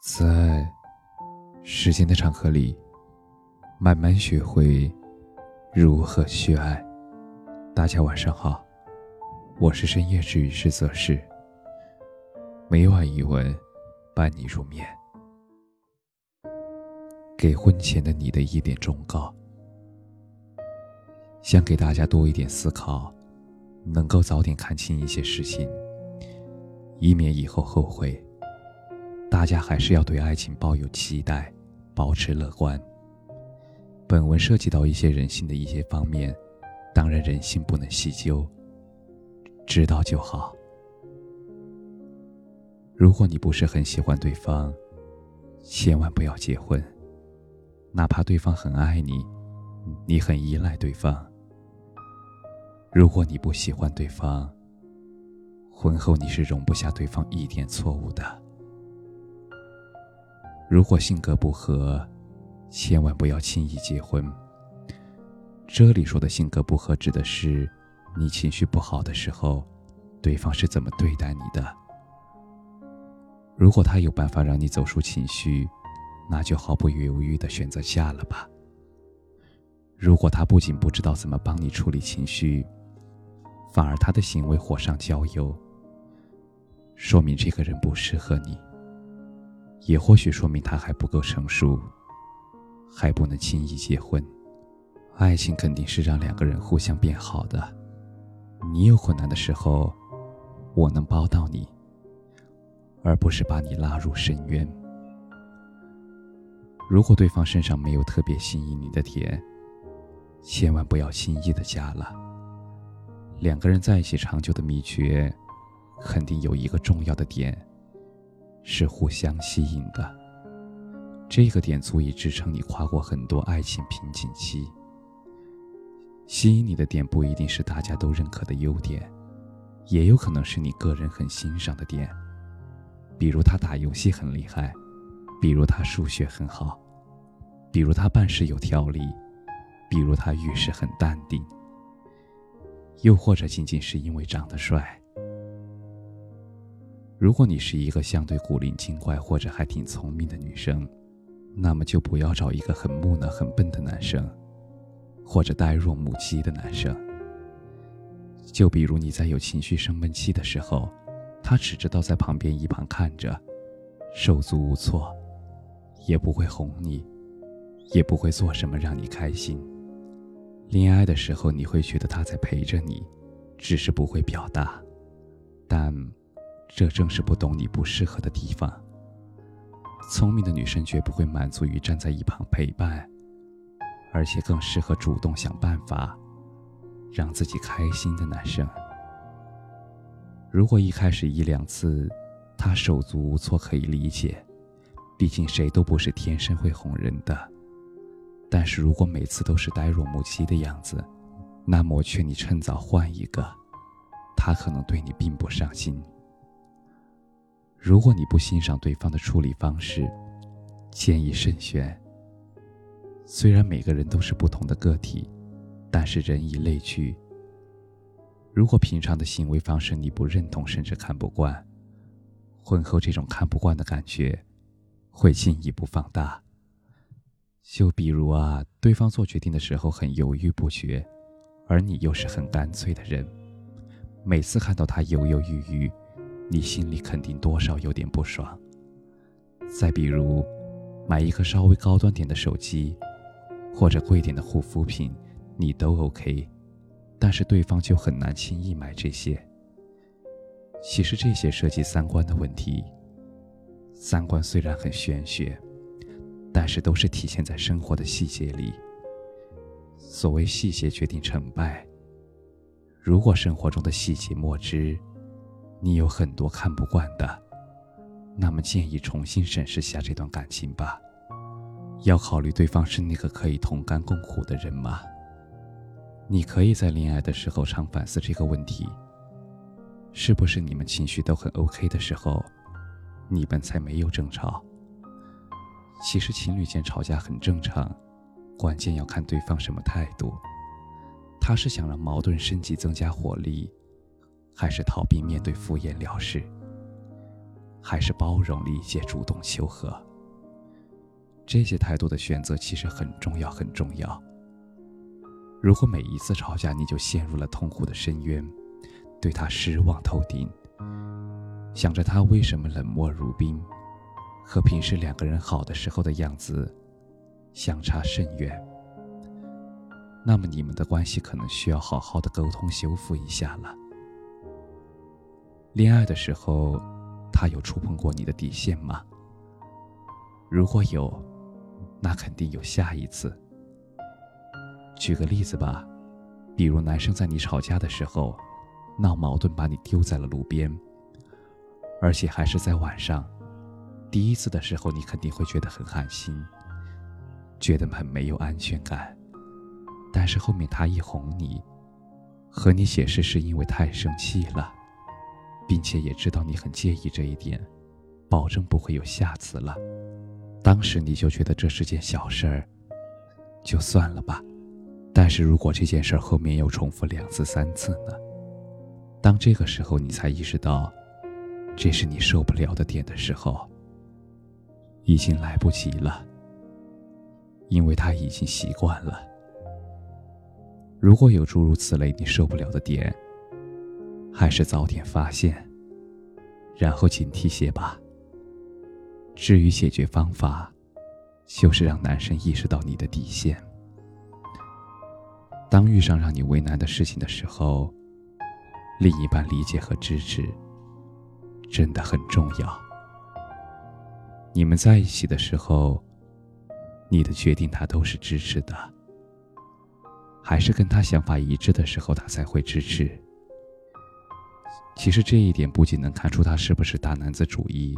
在时间的长河里，慢慢学会如何去爱。大家晚上好，我是深夜治愈师泽是。每晚一文伴你入眠。给婚前的你的一点忠告：想给大家多一点思考，能够早点看清一些事情，以免以后后悔。大家还是要对爱情抱有期待，保持乐观。本文涉及到一些人性的一些方面，当然人性不能细究，知道就好。如果你不是很喜欢对方，千万不要结婚。哪怕对方很爱你，你很依赖对方。如果你不喜欢对方，婚后你是容不下对方一点错误的。如果性格不合，千万不要轻易结婚。这里说的性格不合，指的是你情绪不好的时候，对方是怎么对待你的。如果他有办法让你走出情绪，那就毫不犹豫的选择嫁了吧。如果他不仅不知道怎么帮你处理情绪，反而他的行为火上浇油，说明这个人不适合你。也或许说明他还不够成熟，还不能轻易结婚。爱情肯定是让两个人互相变好的。你有困难的时候，我能帮到你，而不是把你拉入深渊。如果对方身上没有特别吸引你的点，千万不要轻易的嫁了。两个人在一起长久的秘诀，肯定有一个重要的点。是互相吸引的，这个点足以支撑你跨过很多爱情瓶颈期。吸引你的点不一定是大家都认可的优点，也有可能是你个人很欣赏的点，比如他打游戏很厉害，比如他数学很好，比如他办事有条理，比如他遇事很淡定，又或者仅仅是因为长得帅。如果你是一个相对古灵精怪或者还挺聪明的女生，那么就不要找一个很木讷、很笨的男生，或者呆若木鸡的男生。就比如你在有情绪生闷气的时候，他只知道在旁边一旁看着，手足无措，也不会哄你，也不会做什么让你开心。恋爱的时候你会觉得他在陪着你，只是不会表达，但。这正是不懂你不适合的地方。聪明的女生绝不会满足于站在一旁陪伴，而且更适合主动想办法让自己开心的男生。如果一开始一两次他手足无措，可以理解，毕竟谁都不是天生会哄人的。但是如果每次都是呆若木鸡的样子，那么我劝你趁早换一个，他可能对你并不上心。如果你不欣赏对方的处理方式，建议慎选。虽然每个人都是不同的个体，但是人以类聚。如果平常的行为方式你不认同，甚至看不惯，婚后这种看不惯的感觉会进一步放大。就比如啊，对方做决定的时候很犹豫不决，而你又是很干脆的人，每次看到他犹犹豫豫。你心里肯定多少有点不爽。再比如，买一个稍微高端点的手机，或者贵点的护肤品，你都 OK，但是对方就很难轻易买这些。其实这些涉及三观的问题。三观虽然很玄学，但是都是体现在生活的细节里。所谓细节决定成败，如果生活中的细节莫知。你有很多看不惯的，那么建议重新审视下这段感情吧。要考虑对方是那个可以同甘共苦的人吗？你可以在恋爱的时候常反思这个问题：是不是你们情绪都很 OK 的时候，你们才没有争吵？其实情侣间吵架很正常，关键要看对方什么态度。他是想让矛盾升级，增加火力？还是逃避面对敷衍了事，还是包容、理解、主动求和？这些态度的选择其实很重要，很重要。如果每一次吵架你就陷入了痛苦的深渊，对他失望透顶，想着他为什么冷漠如冰，和平时两个人好的时候的样子相差甚远，那么你们的关系可能需要好好的沟通修复一下了。恋爱的时候，他有触碰过你的底线吗？如果有，那肯定有下一次。举个例子吧，比如男生在你吵架的时候，闹矛盾把你丢在了路边，而且还是在晚上。第一次的时候，你肯定会觉得很寒心，觉得很没有安全感。但是后面他一哄你，和你解释是因为太生气了，并且也知道你很介意这一点，保证不会有下次了。当时你就觉得这是件小事儿，就算了吧。但是如果这件事儿后面又重复两次、三次呢？当这个时候你才意识到，这是你受不了的点的时候，已经来不及了，因为他已经习惯了。如果有诸如此类你受不了的点，还是早点发现，然后警惕些吧。至于解决方法，就是让男生意识到你的底线。当遇上让你为难的事情的时候，另一半理解和支持真的很重要。你们在一起的时候，你的决定他都是支持的，还是跟他想法一致的时候，他才会支持。其实这一点不仅能看出他是不是大男子主义，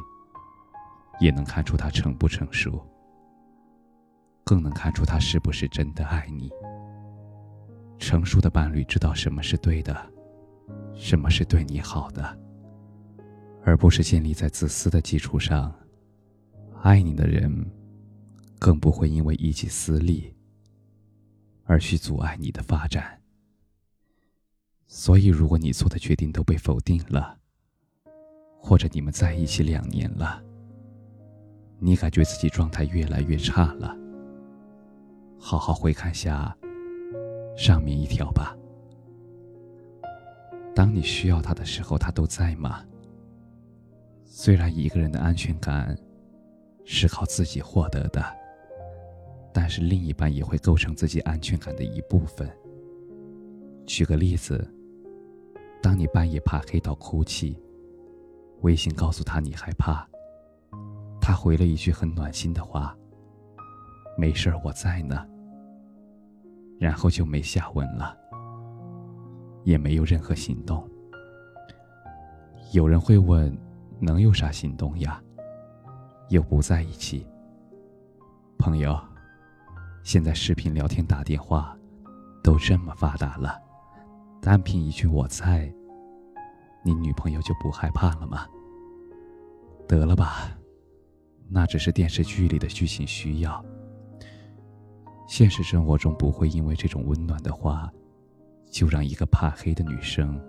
也能看出他成不成熟，更能看出他是不是真的爱你。成熟的伴侣知道什么是对的，什么是对你好的，而不是建立在自私的基础上。爱你的人，更不会因为一己私利而去阻碍你的发展。所以，如果你做的决定都被否定了，或者你们在一起两年了，你感觉自己状态越来越差了，好好回看下。上面一条吧。当你需要他的时候，他都在吗？虽然一个人的安全感是靠自己获得的，但是另一半也会构成自己安全感的一部分。举个例子，当你半夜怕黑到哭泣，微信告诉他你害怕，他回了一句很暖心的话：“没事儿，我在呢。”然后就没下文了，也没有任何行动。有人会问：能有啥行动呀？又不在一起。朋友，现在视频聊天、打电话都这么发达了，单凭一句“我在”，你女朋友就不害怕了吗？得了吧，那只是电视剧里的剧情需要。现实生活中不会因为这种温暖的话，就让一个怕黑的女生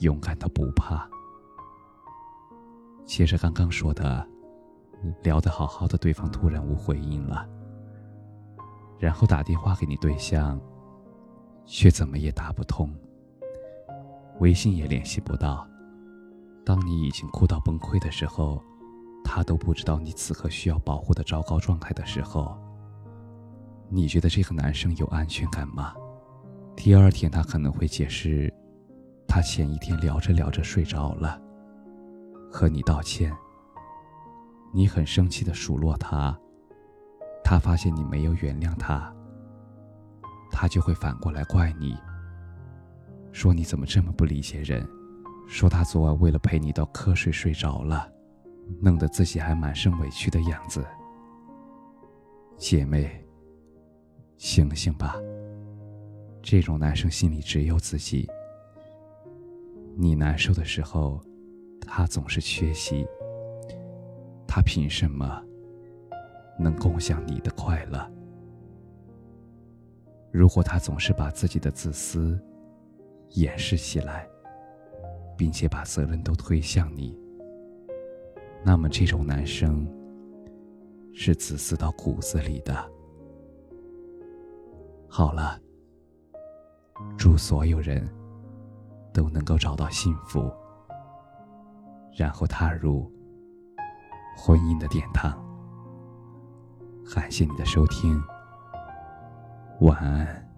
勇敢到不怕。接着刚刚说的，聊得好好的，对方突然无回应了，然后打电话给你对象，却怎么也打不通，微信也联系不到。当你已经哭到崩溃的时候，他都不知道你此刻需要保护的糟糕状态的时候。你觉得这个男生有安全感吗？第二天他可能会解释，他前一天聊着聊着睡着了，和你道歉。你很生气的数落他，他发现你没有原谅他，他就会反过来怪你，说你怎么这么不理解人，说他昨晚为了陪你到瞌睡睡着了，弄得自己还满身委屈的样子。姐妹。醒醒吧！这种男生心里只有自己。你难受的时候，他总是缺席。他凭什么能共享你的快乐？如果他总是把自己的自私掩饰起来，并且把责任都推向你，那么这种男生是自私到骨子里的。好了，祝所有人都能够找到幸福，然后踏入婚姻的殿堂。感谢你的收听，晚安。